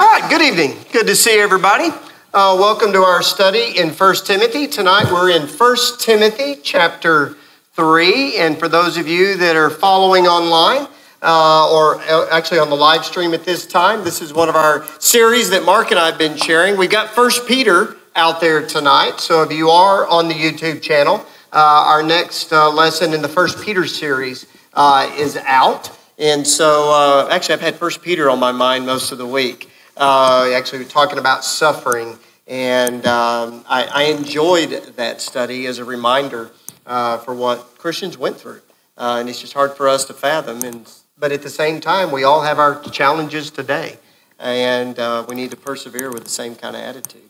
All right, good evening. Good to see everybody. Uh, welcome to our study in 1 Timothy. Tonight we're in 1 Timothy chapter 3. And for those of you that are following online, uh, or actually on the live stream at this time, this is one of our series that Mark and I have been sharing. We've got 1 Peter out there tonight. So if you are on the YouTube channel, uh, our next uh, lesson in the 1 Peter series uh, is out. And so, uh, actually, I've had First Peter on my mind most of the week. Uh, actually, talking about suffering, and um, I, I, enjoyed that study as a reminder uh, for what Christians went through, uh, and it's just hard for us to fathom. And but at the same time, we all have our challenges today, and uh, we need to persevere with the same kind of attitude.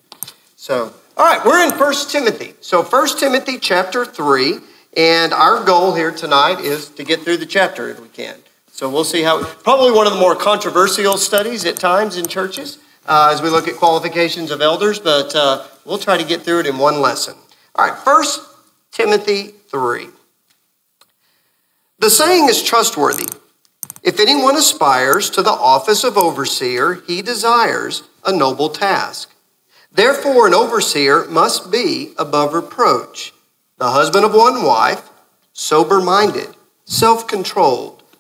So, all right, we're in First Timothy. So, First Timothy chapter three, and our goal here tonight is to get through the chapter if we can. So we'll see how, probably one of the more controversial studies at times in churches uh, as we look at qualifications of elders, but uh, we'll try to get through it in one lesson. All right, First Timothy 3. The saying is trustworthy. If anyone aspires to the office of overseer, he desires a noble task. Therefore, an overseer must be above reproach, the husband of one wife, sober minded, self controlled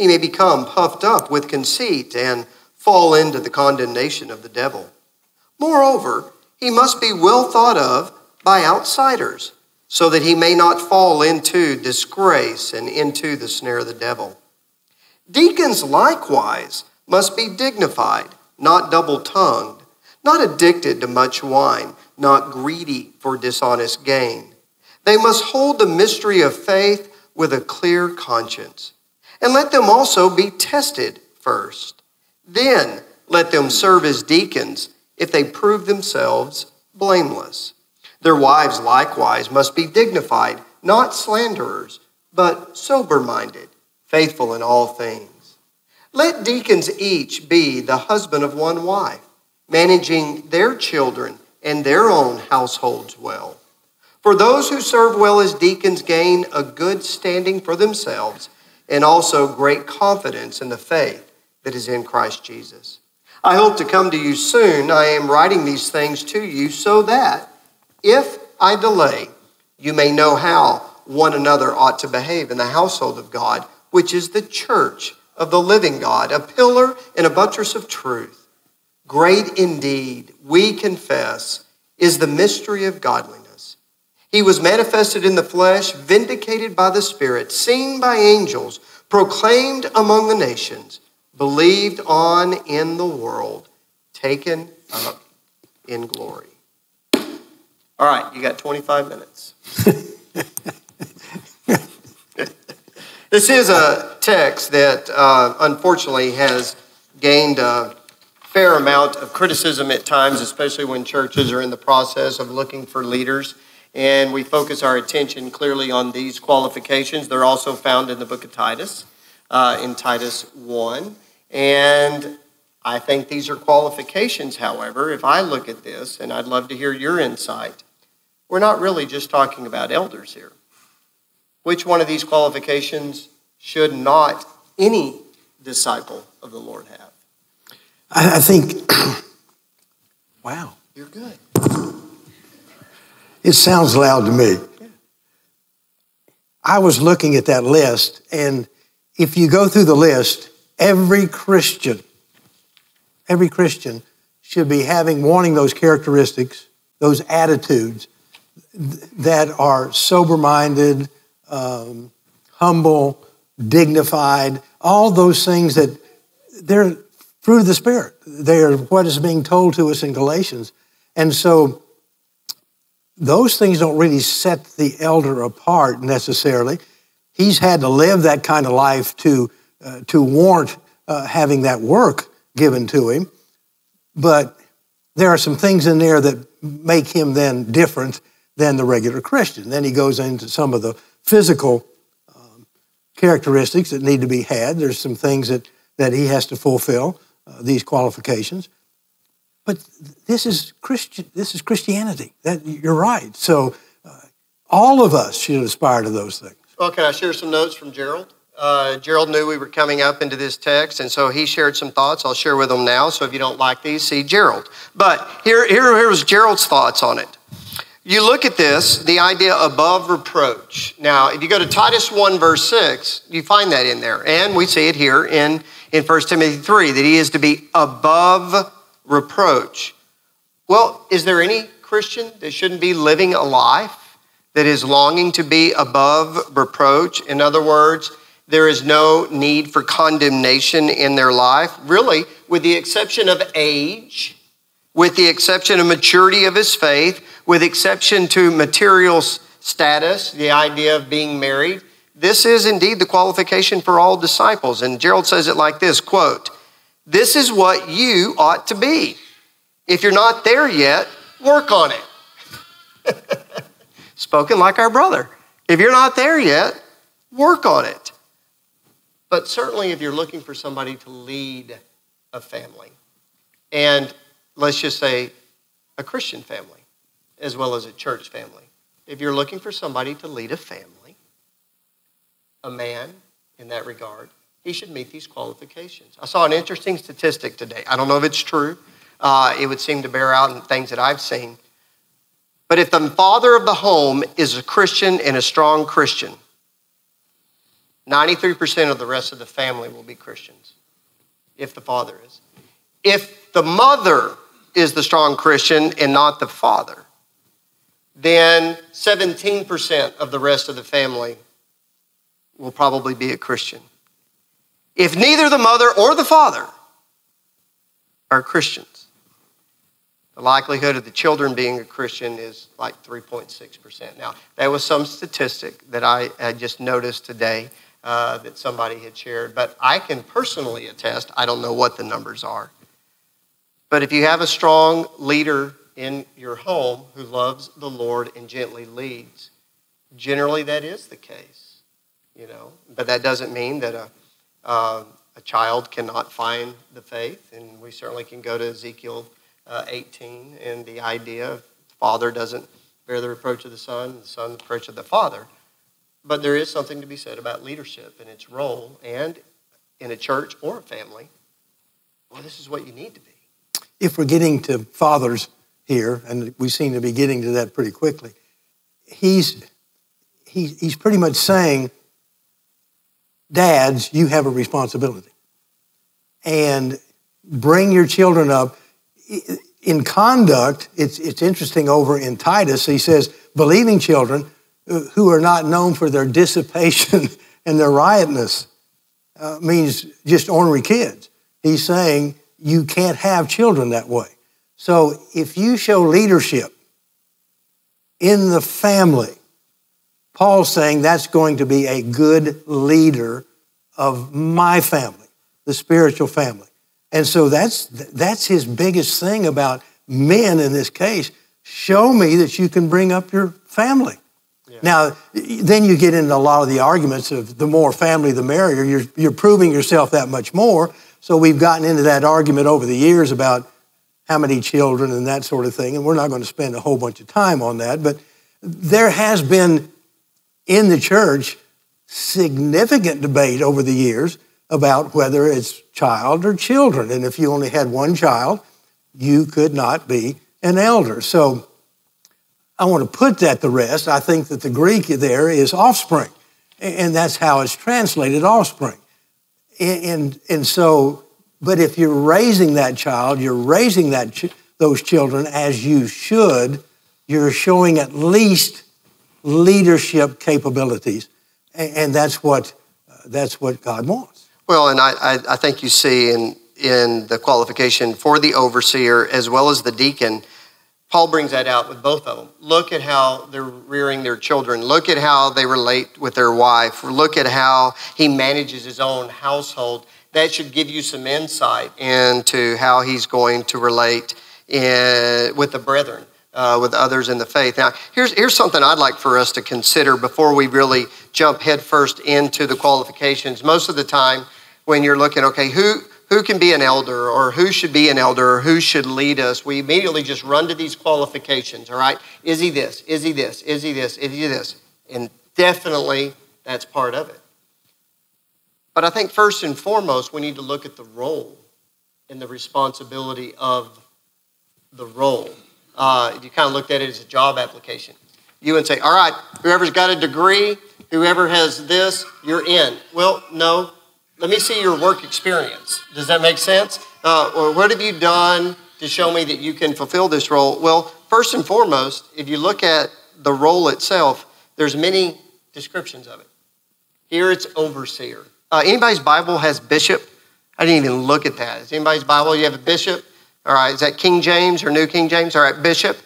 he may become puffed up with conceit and fall into the condemnation of the devil. Moreover, he must be well thought of by outsiders, so that he may not fall into disgrace and into the snare of the devil. Deacons likewise must be dignified, not double tongued, not addicted to much wine, not greedy for dishonest gain. They must hold the mystery of faith with a clear conscience. And let them also be tested first. Then let them serve as deacons if they prove themselves blameless. Their wives likewise must be dignified, not slanderers, but sober minded, faithful in all things. Let deacons each be the husband of one wife, managing their children and their own households well. For those who serve well as deacons gain a good standing for themselves and also great confidence in the faith that is in Christ Jesus. I hope to come to you soon. I am writing these things to you so that if I delay, you may know how one another ought to behave in the household of God, which is the church of the living God, a pillar and a buttress of truth. Great indeed, we confess, is the mystery of godliness. He was manifested in the flesh, vindicated by the Spirit, seen by angels, proclaimed among the nations, believed on in the world, taken up in glory. All right, you got 25 minutes. this is a text that uh, unfortunately has gained a fair amount of criticism at times, especially when churches are in the process of looking for leaders and we focus our attention clearly on these qualifications. They're also found in the book of Titus, uh, in Titus 1. And I think these are qualifications, however. If I look at this, and I'd love to hear your insight, we're not really just talking about elders here. Which one of these qualifications should not any disciple of the Lord have? I think, wow. You're good. It sounds loud to me. I was looking at that list, and if you go through the list, every Christian, every Christian should be having, wanting those characteristics, those attitudes that are sober minded, um, humble, dignified, all those things that they're fruit of the Spirit. They are what is being told to us in Galatians. And so those things don't really set the elder apart necessarily. He's had to live that kind of life to, uh, to warrant uh, having that work given to him. But there are some things in there that make him then different than the regular Christian. Then he goes into some of the physical um, characteristics that need to be had. There's some things that, that he has to fulfill, uh, these qualifications. But this is Christian. This is Christianity. That you're right. So uh, all of us should aspire to those things. Well, can I share some notes from Gerald? Uh, Gerald knew we were coming up into this text, and so he shared some thoughts. I'll share with them now. So if you don't like these, see Gerald. But here, here, here was Gerald's thoughts on it. You look at this, the idea above reproach. Now, if you go to Titus 1, verse 6, you find that in there. And we see it here in, in 1 Timothy 3, that he is to be above reproach. Well, is there any Christian that shouldn't be living a life that is longing to be above reproach? In other words, there is no need for condemnation in their life, really, with the exception of age, with the exception of maturity of his faith, with exception to material status, the idea of being married. This is indeed the qualification for all disciples. And Gerald says it like this quote, This is what you ought to be. If you're not there yet, work on it. Spoken like our brother. If you're not there yet, work on it. But certainly, if you're looking for somebody to lead a family, and let's just say a Christian family, as well as a church family, if you're looking for somebody to lead a family, a man in that regard, he should meet these qualifications. I saw an interesting statistic today. I don't know if it's true. Uh, it would seem to bear out in things that I've seen. But if the father of the home is a Christian and a strong Christian, 93% of the rest of the family will be Christians, if the father is. If the mother is the strong Christian and not the father, then 17% of the rest of the family will probably be a Christian. If neither the mother or the father are Christians, the likelihood of the children being a Christian is like 3.6%. Now, that was some statistic that I had just noticed today uh, that somebody had shared. But I can personally attest, I don't know what the numbers are. But if you have a strong leader in your home who loves the Lord and gently leads, generally that is the case, you know. But that doesn't mean that a, uh, a child cannot find the faith, and we certainly can go to Ezekiel uh, 18 and the idea of the father doesn't bear the reproach of the son, the son the reproach of the father. But there is something to be said about leadership and its role, and in a church or a family, well, this is what you need to be. If we're getting to fathers here, and we seem to be getting to that pretty quickly, he's, he, he's pretty much saying, Dads, you have a responsibility. And bring your children up. In conduct, it's, it's interesting over in Titus, he says, believing children who are not known for their dissipation and their riotness uh, means just ornery kids. He's saying you can't have children that way. So if you show leadership in the family, Paul's saying that's going to be a good leader of my family, the spiritual family. And so that's, that's his biggest thing about men in this case. Show me that you can bring up your family. Now, then you get into a lot of the arguments of the more family, the merrier. You're, you're proving yourself that much more. So we've gotten into that argument over the years about how many children and that sort of thing. And we're not going to spend a whole bunch of time on that. But there has been in the church significant debate over the years about whether it's child or children. And if you only had one child, you could not be an elder. So I want to put that to rest. I think that the Greek there is offspring, and that's how it's translated offspring. And, and, so, but if you're raising that child, you're raising that those children as you should, you're showing at least leadership capabilities, and, that's what that's what God wants. Well, and I, I, I think you see in in the qualification for the overseer as well as the deacon Paul brings that out with both of them. Look at how they're rearing their children. Look at how they relate with their wife. Look at how he manages his own household. That should give you some insight into how he's going to relate in, with the brethren, uh, with others in the faith. Now, here's, here's something I'd like for us to consider before we really jump headfirst into the qualifications. Most of the time, when you're looking, okay, who, who can be an elder or who should be an elder or who should lead us, we immediately just run to these qualifications, all right? Is he this? Is he this? Is he this? Is he this? And definitely that's part of it. But I think first and foremost, we need to look at the role and the responsibility of the role. Uh, you kind of looked at it as a job application. You would say, all right, whoever's got a degree, whoever has this, you're in. Well, no. Let me see your work experience. Does that make sense? Uh, or what have you done to show me that you can fulfill this role? Well, first and foremost, if you look at the role itself, there's many descriptions of it. Here it's overseer. Uh, anybody's Bible has bishop? I didn't even look at that. Is anybody's Bible you have a bishop? All right, is that King James or New King James? All right, bishop.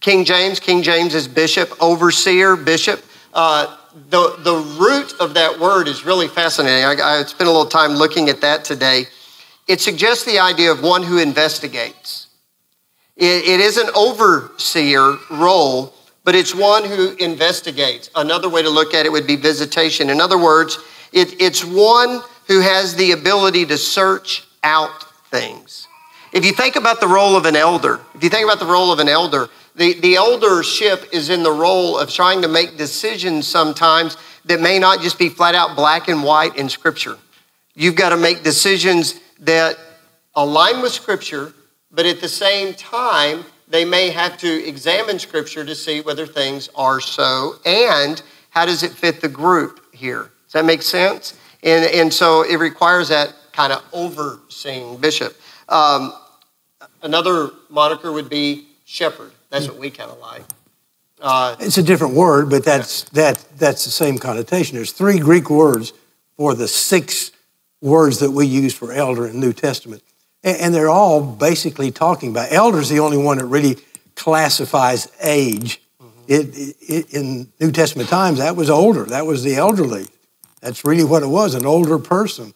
King James, King James is bishop, overseer, bishop. Uh, the, the root of that word is really fascinating. I, I spent a little time looking at that today. It suggests the idea of one who investigates. it, it is an overseer role, but it's one who investigates. Another way to look at it would be visitation. In other words, it, it's one who has the ability to search out things. If you think about the role of an elder, if you think about the role of an elder, the, the eldership is in the role of trying to make decisions sometimes that may not just be flat out black and white in Scripture. You've got to make decisions that align with Scripture, but at the same time, they may have to examine Scripture to see whether things are so and how does it fit the group here. Does that make sense? And, and so it requires that kind of overseeing bishop. Um, another moniker would be shepherd. That's what we kind of like. Uh, it's a different word, but that's, that, that's the same connotation. There's three Greek words for the six words that we use for elder in the New Testament. And, and they're all basically talking about elder is the only one that really classifies age. Mm-hmm. It, it, in New Testament times, that was older. That was the elderly. That's really what it was, an older person.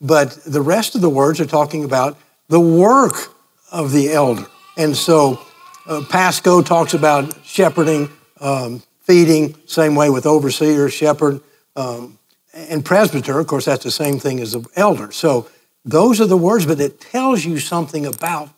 But the rest of the words are talking about the work of the elder. And so uh, Pasco talks about shepherding, um, feeding, same way with overseer, shepherd, um, and presbyter. Of course, that's the same thing as the elder. So those are the words, but it tells you something about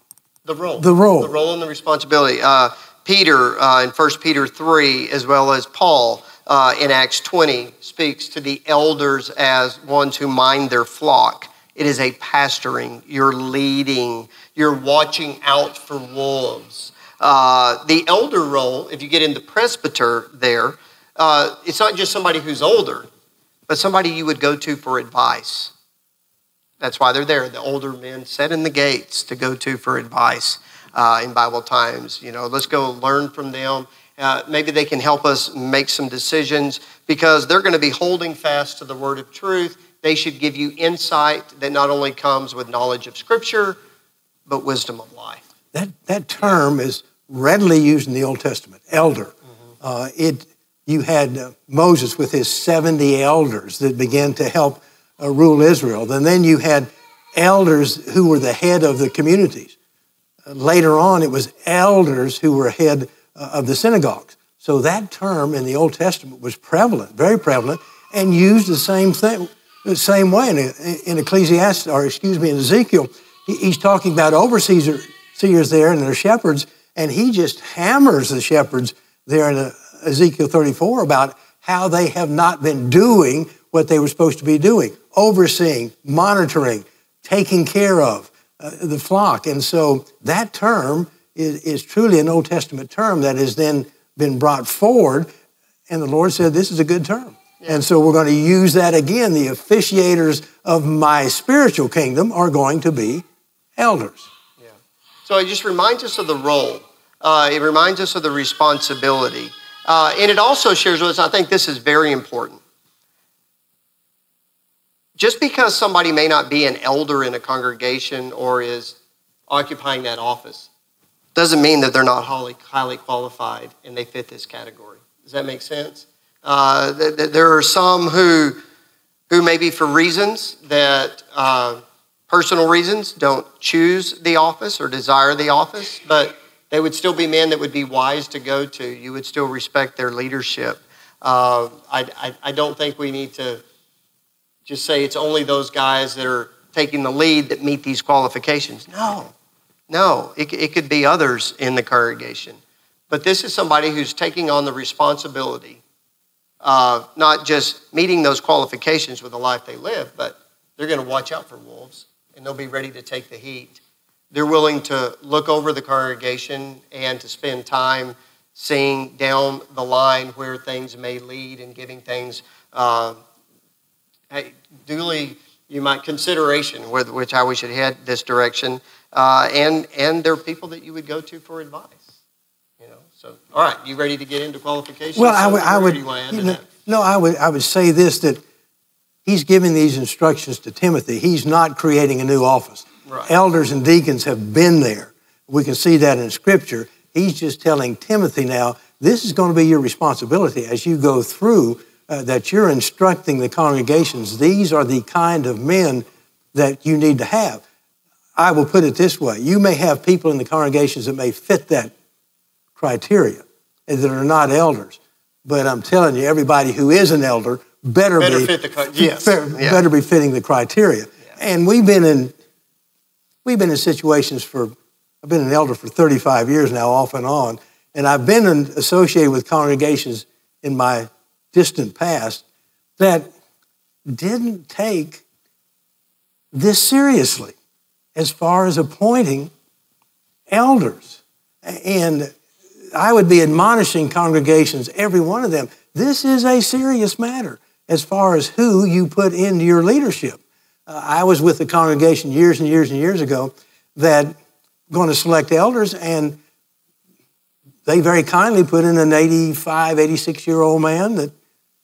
the role. The role. The role and the responsibility. Uh, Peter uh, in 1 Peter 3, as well as Paul uh, in Acts 20 speaks to the elders as ones who mind their flock. It is a pastoring. You're leading. You're watching out for wolves. Uh, the elder role, if you get in the presbyter there, uh, it's not just somebody who's older, but somebody you would go to for advice. That's why they're there. The older men set in the gates to go to for advice uh, in Bible times. You know, let's go learn from them uh, maybe they can help us make some decisions because they're going to be holding fast to the word of truth. They should give you insight that not only comes with knowledge of Scripture, but wisdom of life. That, that term is readily used in the Old Testament, elder. Mm-hmm. Uh, it, you had uh, Moses with his 70 elders that began to help uh, rule Israel. And then you had elders who were the head of the communities. Uh, later on, it was elders who were head uh, of the synagogues. So that term in the Old Testament was prevalent, very prevalent, and used the same thing, the same way. In, in Ecclesiastes, or excuse me, in Ezekiel, he's talking about overseers there and their shepherds, and he just hammers the shepherds there in uh, Ezekiel 34 about how they have not been doing what they were supposed to be doing, overseeing, monitoring, taking care of uh, the flock. And so that term is, is truly an Old Testament term that has then been brought forward. And the Lord said, This is a good term. And so we're going to use that again. The officiators of my spiritual kingdom are going to be elders. Yeah. So it just reminds us of the role, uh, it reminds us of the responsibility. Uh, and it also shares with us, I think this is very important. Just because somebody may not be an elder in a congregation or is occupying that office doesn't mean that they're not highly, highly qualified and they fit this category. Does that make sense? Uh, th- th- there are some who, who maybe for reasons that uh, personal reasons, don't choose the office or desire the office, but they would still be men that would be wise to go to. You would still respect their leadership. Uh, I, I, I don't think we need to just say it's only those guys that are taking the lead that meet these qualifications. No, no, it, it could be others in the congregation. But this is somebody who's taking on the responsibility of not just meeting those qualifications with the life they live, but they're going to watch out for wolves and they'll be ready to take the heat. They're willing to look over the congregation and to spend time seeing down the line where things may lead and giving things uh, duly, you might consideration with which how we should head this direction. Uh, and and there are people that you would go to for advice. So all right, you ready to get into qualifications? Well, I would, I would, you know, no, I would, I would say this that he's giving these instructions to Timothy. He's not creating a new office. Right. Elders and deacons have been there. We can see that in Scripture. He's just telling Timothy now, this is going to be your responsibility as you go through, uh, that you're instructing the congregations. These are the kind of men that you need to have. I will put it this way you may have people in the congregations that may fit that criteria and that are not elders. But I'm telling you, everybody who is an elder better, better be fit the yes. yeah. better be fitting the criteria. Yeah. And we've been in we've been in situations for I've been an elder for 35 years now, off and on, and I've been in, associated with congregations in my distant past that didn't take this seriously as far as appointing elders. And I would be admonishing congregations, every one of them, this is a serious matter as far as who you put into your leadership. Uh, I was with the congregation years and years and years ago that going to select elders, and they very kindly put in an 85, 86 year old man that,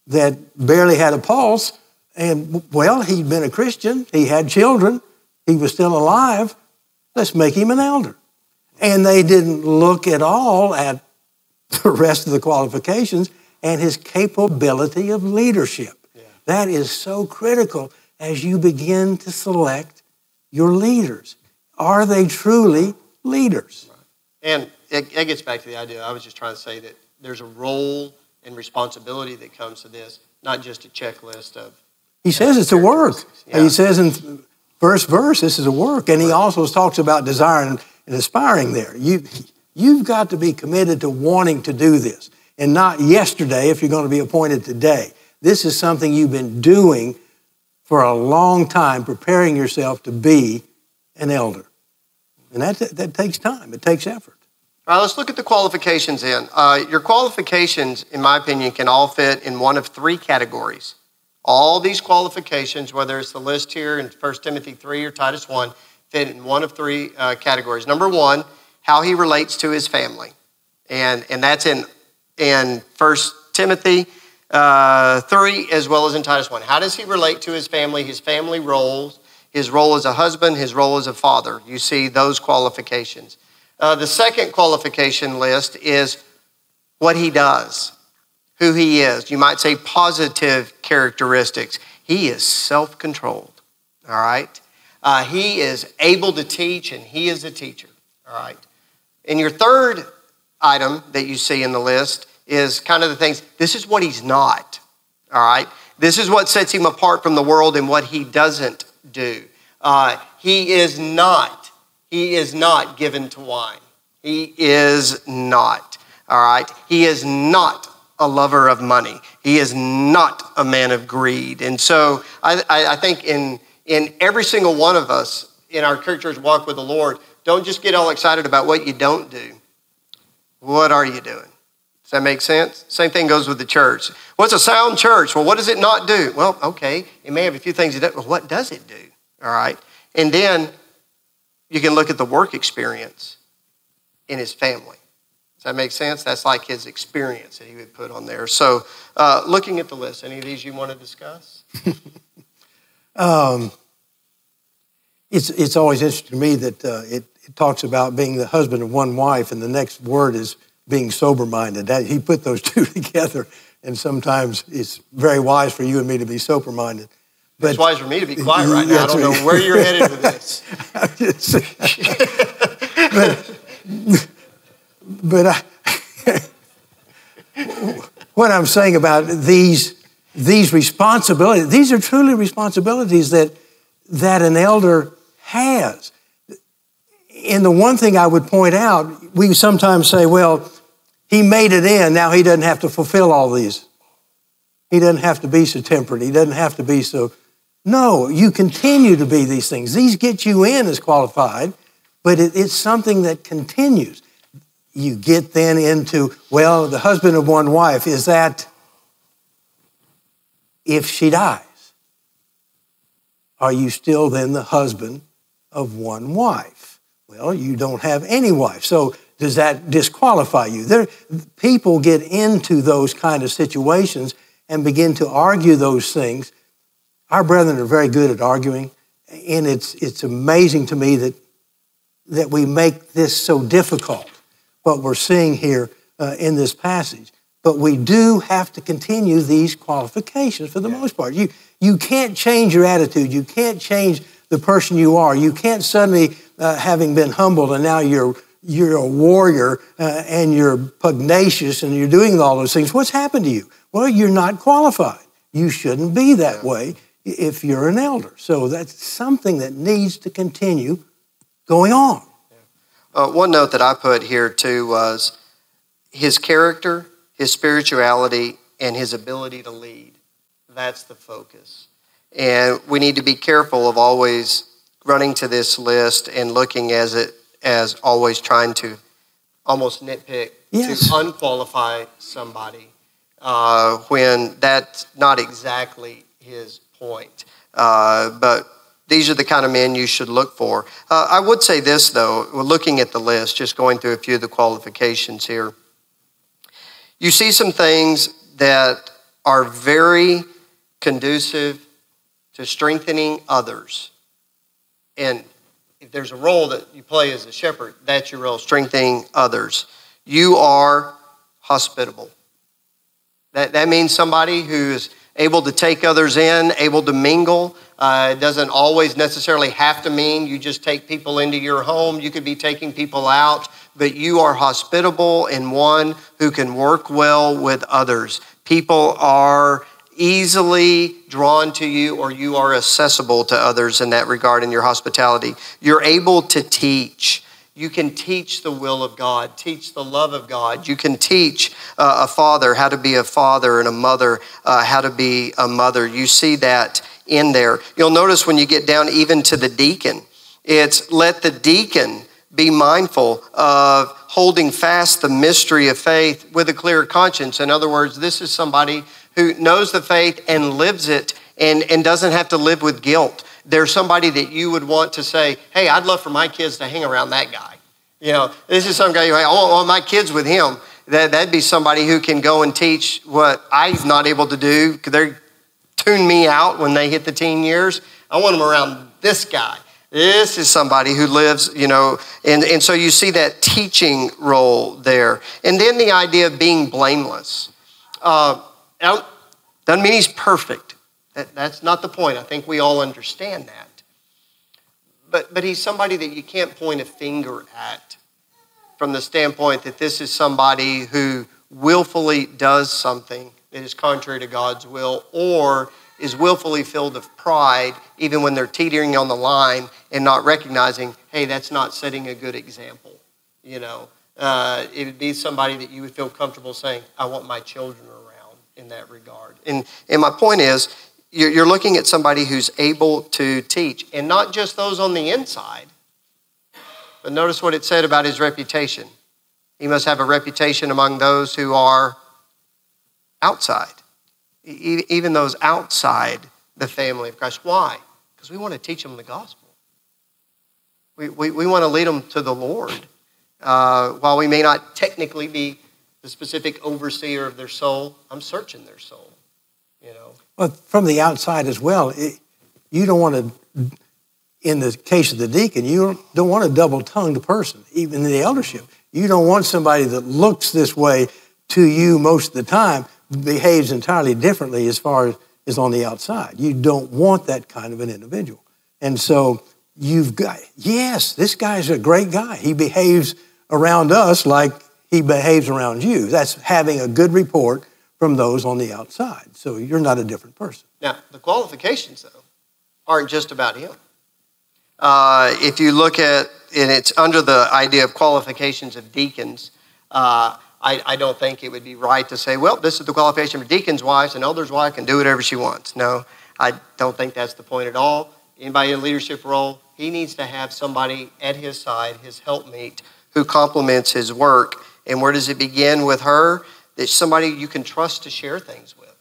that barely had a pulse. And well, he'd been a Christian, he had children, he was still alive. Let's make him an elder. And they didn't look at all at the rest of the qualifications and his capability of leadership. Yeah. That is so critical as you begin to select your leaders. Are they truly leaders? Right. And it, it gets back to the idea I was just trying to say that there's a role and responsibility that comes to this, not just a checklist of. He says it's a work. Yeah. He says in first verse, this is a work. And he also talks about desiring and aspiring there. You, you've got to be committed to wanting to do this and not yesterday if you're going to be appointed today. This is something you've been doing for a long time, preparing yourself to be an elder. And that, that takes time, it takes effort. All right, let's look at the qualifications in. Uh, your qualifications, in my opinion, can all fit in one of three categories. All these qualifications, whether it's the list here in 1 Timothy 3 or Titus 1, fit in one of three uh, categories. Number one, how he relates to his family. And, and that's in, in 1 Timothy uh, 3 as well as in Titus 1. How does he relate to his family, his family roles, his role as a husband, his role as a father? You see those qualifications. Uh, the second qualification list is what he does, who he is. You might say positive characteristics. He is self controlled, all right? Uh, he is able to teach, and he is a teacher, all right? And your third item that you see in the list is kind of the things this is what he's not, all right? This is what sets him apart from the world and what he doesn't do. Uh, he is not, he is not given to wine. He is not, all right? He is not a lover of money. He is not a man of greed. And so I, I think in, in every single one of us in our character's walk with the Lord, don't just get all excited about what you don't do. What are you doing? Does that make sense? Same thing goes with the church. What's a sound church? Well, what does it not do? Well, okay, it may have a few things it does, but what does it do? All right. And then you can look at the work experience in his family. Does that make sense? That's like his experience that he would put on there. So, uh, looking at the list, any of these you want to discuss? um, it's, it's always interesting to me that uh, it, it talks about being the husband of one wife, and the next word is being sober minded. That, he put those two together, and sometimes it's very wise for you and me to be sober minded. But It's wise for me to be quiet right now. I don't know where you're headed with this. but I, what I'm saying about these these responsibilities, these are truly responsibilities that that an elder has. And the one thing I would point out, we sometimes say, well, he made it in, now he doesn't have to fulfill all these. He doesn't have to be so temperate. He doesn't have to be so. No, you continue to be these things. These get you in as qualified, but it, it's something that continues. You get then into, well, the husband of one wife, is that if she dies? Are you still then the husband of one wife? Well, you don't have any wife. So does that disqualify you? There, people get into those kind of situations and begin to argue those things. Our brethren are very good at arguing, and it's, it's amazing to me that, that we make this so difficult, what we're seeing here uh, in this passage. But we do have to continue these qualifications for the most part. You, you can't change your attitude. You can't change the person you are. You can't suddenly, uh, having been humbled and now you're, you're a warrior uh, and you're pugnacious and you're doing all those things. What's happened to you? Well, you're not qualified. You shouldn't be that way if you're an elder. So that's something that needs to continue going on. Uh, one note that I put here too was his character, his spirituality, and his ability to lead. That's the focus. And we need to be careful of always running to this list and looking as it as always trying to almost nitpick Yes. to unqualify somebody uh, when that's not exactly his point. Uh, but these are the kind of men you should look for. Uh, I would say this, though, looking at the list, just going through a few of the qualifications here. You see some things that are very conducive to strengthening others. And if there's a role that you play as a shepherd, that's your role, strengthening others. You are hospitable. That, that means somebody who is able to take others in, able to mingle. Uh, it doesn't always necessarily have to mean you just take people into your home. You could be taking people out, but you are hospitable and one who can work well with others. People are easily drawn to you or you are accessible to others in that regard in your hospitality. You're able to teach. You can teach the will of God, teach the love of God. You can teach uh, a father how to be a father and a mother uh, how to be a mother. You see that in there. You'll notice when you get down even to the deacon, it's let the deacon be mindful of holding fast the mystery of faith with a clear conscience. In other words, this is somebody who knows the faith and lives it and, and doesn't have to live with guilt. There's somebody that you would want to say, hey, I'd love for my kids to hang around that guy. You know, this is some guy, want, I want my kids with him. That, that'd be somebody who can go and teach what I'm not able to do they tune me out when they hit the teen years. I want them around this guy. This is somebody who lives, you know, and, and so you see that teaching role there. And then the idea of being blameless. Uh, doesn't mean he's perfect. That, that's not the point. I think we all understand that. But, but he's somebody that you can't point a finger at from the standpoint that this is somebody who willfully does something that is contrary to God's will or is willfully filled of pride even when they're teetering on the line and not recognizing, hey, that's not setting a good example. You know, uh, it would be somebody that you would feel comfortable saying, I want my children around in that regard. And, and my point is, you're, looking at somebody who's able to teach, and not just those on the inside, but notice what it said about his reputation. He must have a reputation among those who are outside, even those outside the family of Christ. Why? Because we want to teach them the gospel. We, we, we want to lead them to the Lord. Uh, while we may not technically be the specific overseer of their soul, I'm searching their soul. You know, But from the outside as well, it, you don't want to, in the case of the deacon, you don't want a double tongued person, even in the eldership. You don't want somebody that looks this way to you most of the time, behaves entirely differently as far as is on the outside. You don't want that kind of an individual. And so you've got, yes, this guy's a great guy. He behaves around us like he behaves around you. That's having a good report from those on the outside. So you're not a different person. Now, the qualifications, though, aren't just about him. Uh, if you look at, and it's under the idea of qualifications of deacons, uh, I, I, don't think it would be right to say, well, this is the qualification for deacons' wives, and elder's wife can do whatever she wants. No, I don't think that's the point at all. Anybody in a leadership role, he needs to have somebody at his side, his helpmeet, who complements his work. And where does it begin with her? That somebody you can trust to share things with.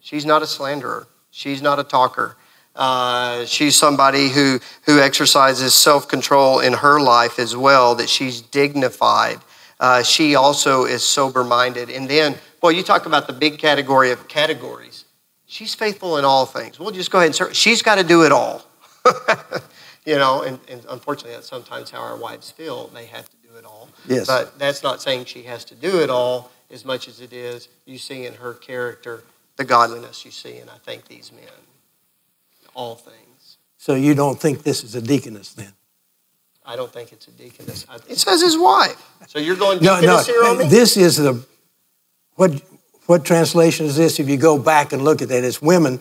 She's not a slanderer. She's not a talker. Uh, she's somebody who, who exercises self control in her life as well, that she's dignified. Uh, she also is sober minded. And then, well, you talk about the big category of categories. She's faithful in all things. We'll just go ahead and. She's got to do it all. you know, and, and, unfortunately, that's sometimes how our wives feel. They have to it all. Yes. But that's not saying she has to do it all as much as it is you see in her character the godliness you see in, I think, these men. All things. So you don't think this is a deaconess then? I don't think it's a deaconess. It says his wife. So you're going deaconess no, no. here on me? This is the, what, what translation is this? If you go back and look at that, it's women.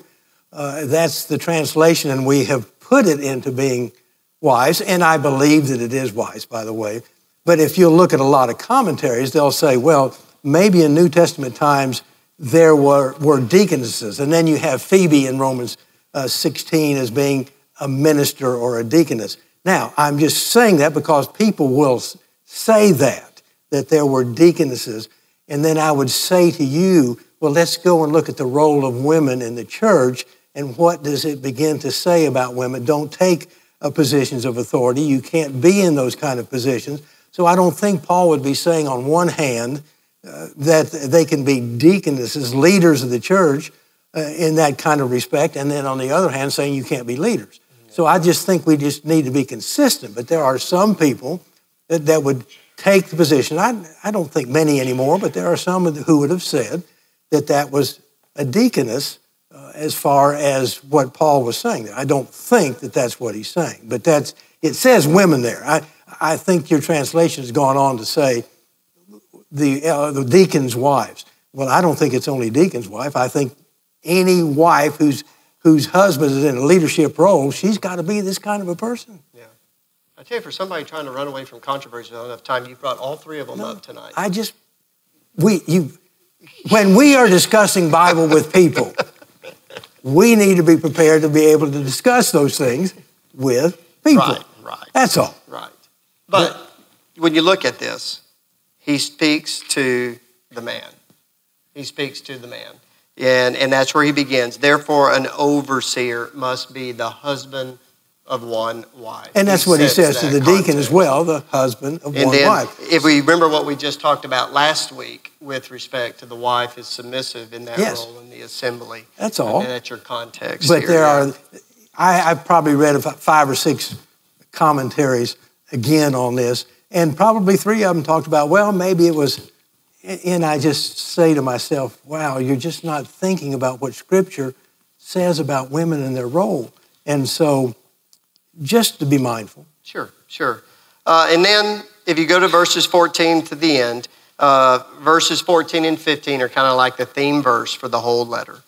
Uh, that's the translation, and we have put it into being wise, and I believe that it is wise, by the way. But if you look at a lot of commentaries, they'll say, well, maybe in New Testament times there were, were deaconesses, and then you have Phoebe in Romans uh, 16 as being a minister or a deaconess. Now, I'm just saying that because people will say that, that there were deaconesses, and then I would say to you, well, let's go and look at the role of women in the church and what does it begin to say about women. Don't take uh, positions of authority. You can't be in those kind of positions. So I don't think Paul would be saying, on one hand, uh, that they can be deaconesses, leaders of the church uh, in that kind of respect, and then on the other hand, saying you can't be leaders. So I just think we just need to be consistent. But there are some people that, that would take the position. I, I don't think many anymore, but there are some who would have said that that was a deaconess uh, as far as what Paul was saying. I don't think that that's what he's saying, but that's it says women there. I, I think your translation has gone on to say the, uh, the deacon's wives. Well, I don't think it's only deacon's wife. I think any wife whose, whose husband is in a leadership role, she's got to be this kind of a person. Yeah. I tell you, for somebody trying to run away from controversy not enough time, you brought all three of them no, up tonight. I just, we, you, when we are discussing Bible with people, we need to be prepared to be able to discuss those things with people. Right, right. That's all. Right. But, but when you look at this, he speaks to the man. He speaks to the man. And, and that's where he begins. Therefore, an overseer must be the husband of one wife. And that's he what he says to the context. deacon as well, the husband of and one then, wife. If we remember what we just talked about last week with respect to the wife is submissive in that yes. role in the assembly. That's all. And that's your context. But here, there yeah. are, I, I've probably read about five or six commentaries again on this, and probably three of them talked about, well, maybe it was, and I just say to myself, wow, you're just not thinking about what Scripture says about women and their role. And so, just to be mindful. Sure, sure. Uh, and then if you go to verses 14 to the end, uh, verses 14 and 15 are kind of like the theme verse for the whole letter.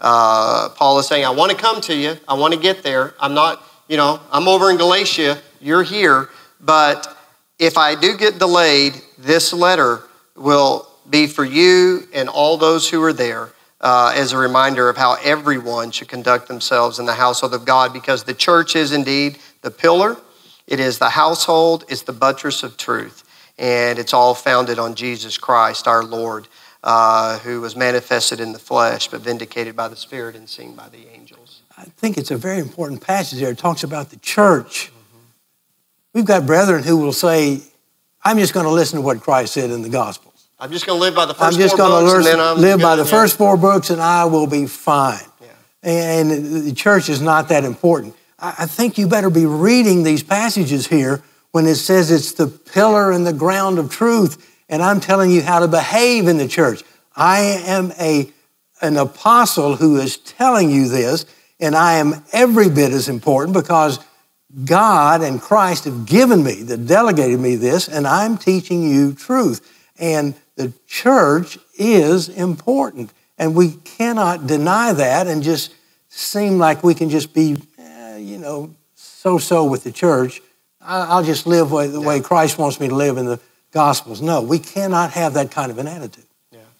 Uh, Paul is saying, I want to come to you. I want to get there. I'm not, you know, I'm over in Galatia. You're here. But if I do get delayed, this letter will be for you and all those who are there uh, as a reminder of how everyone should conduct themselves in the household of God because the church is indeed the pillar, it is the household, it's the buttress of truth, and it's all founded on Jesus Christ, our Lord, uh, who was manifested in the flesh but vindicated by the Spirit and seen by the angels. I think it's a very important passage there. It talks about the church. We've got brethren who will say, I'm just going to listen to what Christ said in the Gospels. I'm just going to live by the 1st I'm just going to live by the first four books and I will be fine. Yeah. And the church is not that important. I think you better be reading these passages here when it says it's the pillar and the ground of truth, and I'm telling you how to behave in the church. I am a, an apostle who is telling you this, and I am every bit as important because God and Christ have given me, that delegated me this, and I'm teaching you truth. And the church is important. And we cannot deny that and just seem like we can just be, eh, you know, so so with the church. I'll just live the way Christ wants me to live in the Gospels. No, we cannot have that kind of an attitude.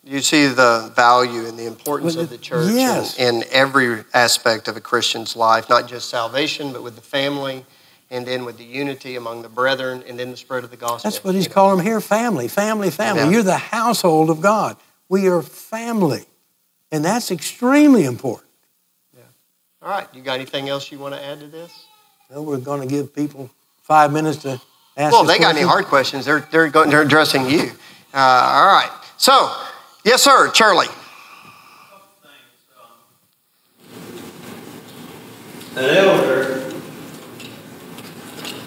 You see the value and the importance well, of the church yes. in, in every aspect of a Christian's life, not just salvation, but with the family and then with the unity among the brethren, and then the spread of the gospel. That's what he's calling them here family, family, family. Amen. You're the household of God. We are family. And that's extremely important. Yeah. All right. You got anything else you want to add to this? Well, we're going to give people five minutes to ask. Well, they got any hard questions, they're, they're, going, they're addressing you. Uh, all right. So, yes, sir, Charlie. An elder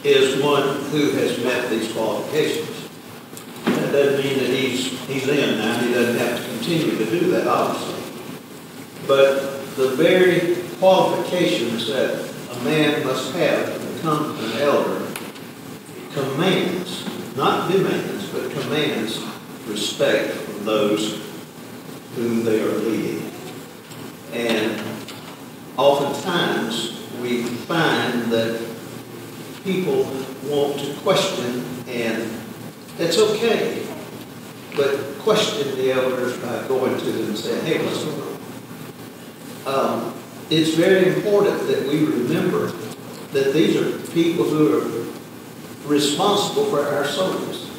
is one who has met these qualifications. That doesn't mean that he's, he's in now. He doesn't have to continue to do that, obviously. But the very qualifications that a man must have to become an elder commands, not demands, but commands respect from those whom they are leading. And oftentimes we find that people want to question, and that's okay. But question the elders by going to them and saying, hey, what's going on? Um, it's very important that we remember that these are people who are responsible for our souls.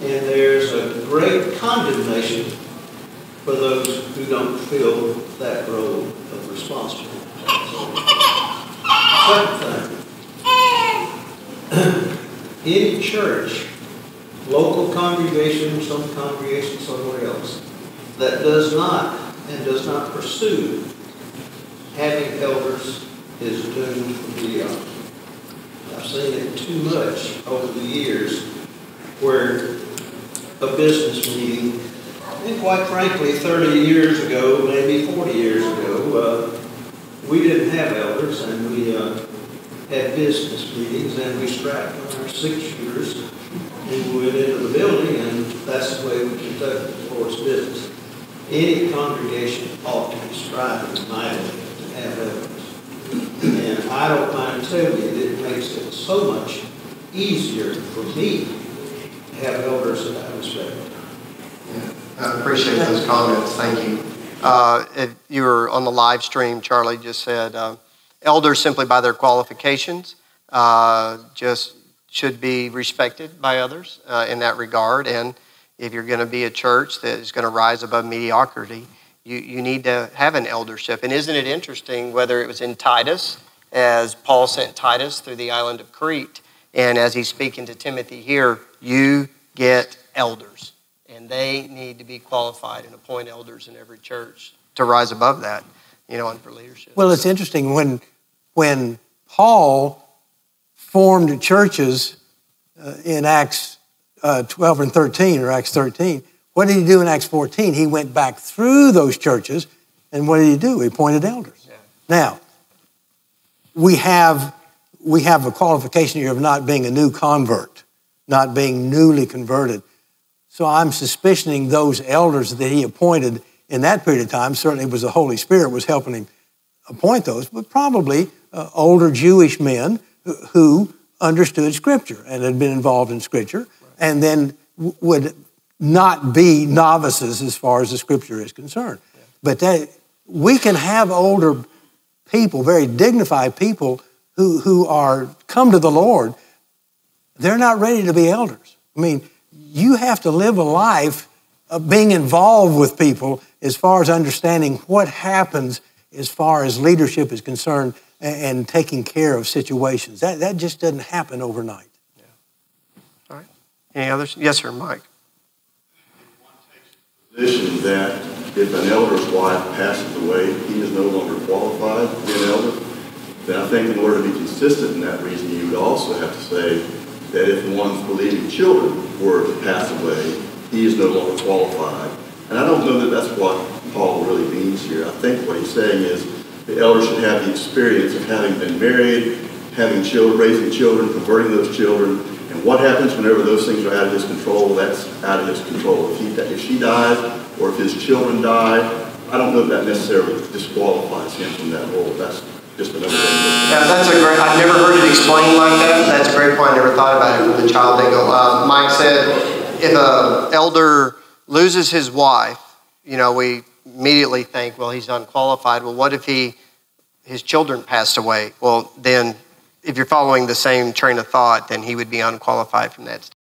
And there's a great condemnation for those who don't fill that role of responsibility. Second thing, any church, local congregation, some congregation somewhere else, that does not and does not pursue having elders is doomed to mediocrity. I've seen it too much over the years where a business meeting, and quite frankly, 30 years ago, maybe 40 years ago, uh, we didn't have elders and we uh, had business meetings and we strapped on our six shooters and we went into the building and that's the way we conducted the Lord's business. Any congregation ought to be striving mightily to have elders. And I don't mind telling you that it makes it so much easier for me to have elders that I respect. Yeah, I appreciate those comments. Thank you. Uh, if you were on the live stream, Charlie just said, uh, Elders, simply by their qualifications, uh, just should be respected by others uh, in that regard. And if you're going to be a church that is going to rise above mediocrity, you, you need to have an eldership. And isn't it interesting whether it was in Titus, as Paul sent Titus through the island of Crete, and as he's speaking to Timothy here, you get elders. And they need to be qualified and appoint elders in every church to rise above that, you know, and for leadership. Well, it's interesting when when Paul formed churches uh, in Acts uh, 12 and 13, or Acts 13, what did he do in Acts 14? He went back through those churches, and what did he do? He appointed elders. Yeah. Now, we have, we have a qualification here of not being a new convert, not being newly converted. So I'm suspicioning those elders that he appointed in that period of time, certainly it was the Holy Spirit was helping him appoint those, but probably uh, older Jewish men who understood Scripture and had been involved in Scripture, and then w- would not be novices as far as the Scripture is concerned. But that we can have older people, very dignified people, who, who are come to the Lord. They're not ready to be elders. I mean, you have to live a life of being involved with people as far as understanding what happens as far as leadership is concerned and, and taking care of situations. That, that just doesn't happen overnight. Yeah. All right. Any others? Yes, sir, Mike. If one takes the position that if an elder's wife passes away, he is no longer qualified to be an elder. Then I think in order to be consistent in that reason, you would also have to say that if one's believing children were to pass away, he is no longer qualified And I don't know that that's what Paul really means here. I think what he's saying is the elder should have the experience of having been married, having children, raising children, converting those children. And what happens whenever those things are out of his control? That's out of his control. If, he, if she dies or if his children die, I don't know that necessarily disqualifies him from that role. That's Yeah, that's a great, I've never heard it explained like that. That's a great point. I never thought about it from the child angle. Uh, Mike said if an elder loses his wife, you know, we immediately think, well, he's unqualified. Well, what if he, his children passed away? Well, then if you're following the same train of thought, then he would be unqualified from that